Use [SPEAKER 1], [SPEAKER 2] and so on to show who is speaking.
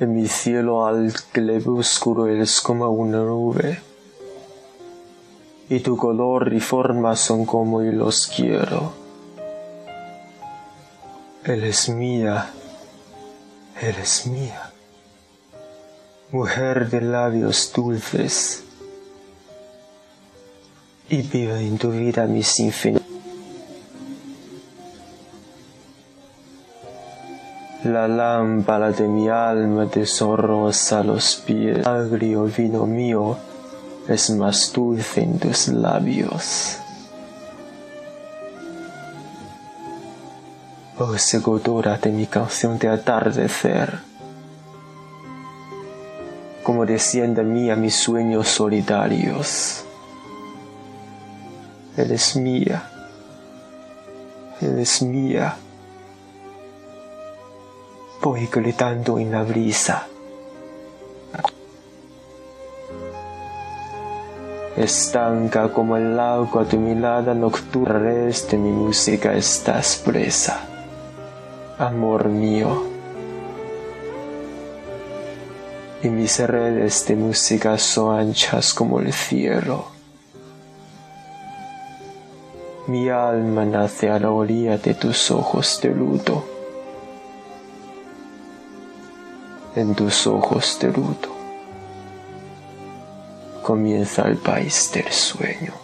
[SPEAKER 1] En mi cielo al oscuro eres como una nube. Y tu color y forma son como yo los quiero. Él es mía, Él es mía. Mujer de labios dulces. Y vive en tu vida mis infinitos. La lámpara de mi alma deshonrosa los pies. Agrio vino mío es más dulce en tus labios. Oh seguidora de mi canción de atardecer, como desciende a mí a mis sueños solitarios. Él es mía, Él es mía voy gritando en la brisa. Estanca como el agua mi mirada nocturna, de mi música estás presa. Amor mío. Y mis redes de música son anchas como el cielo. Mi alma nace a la orilla de tus ojos de luto. En tus ojos de luto. Comienza el país del sueño.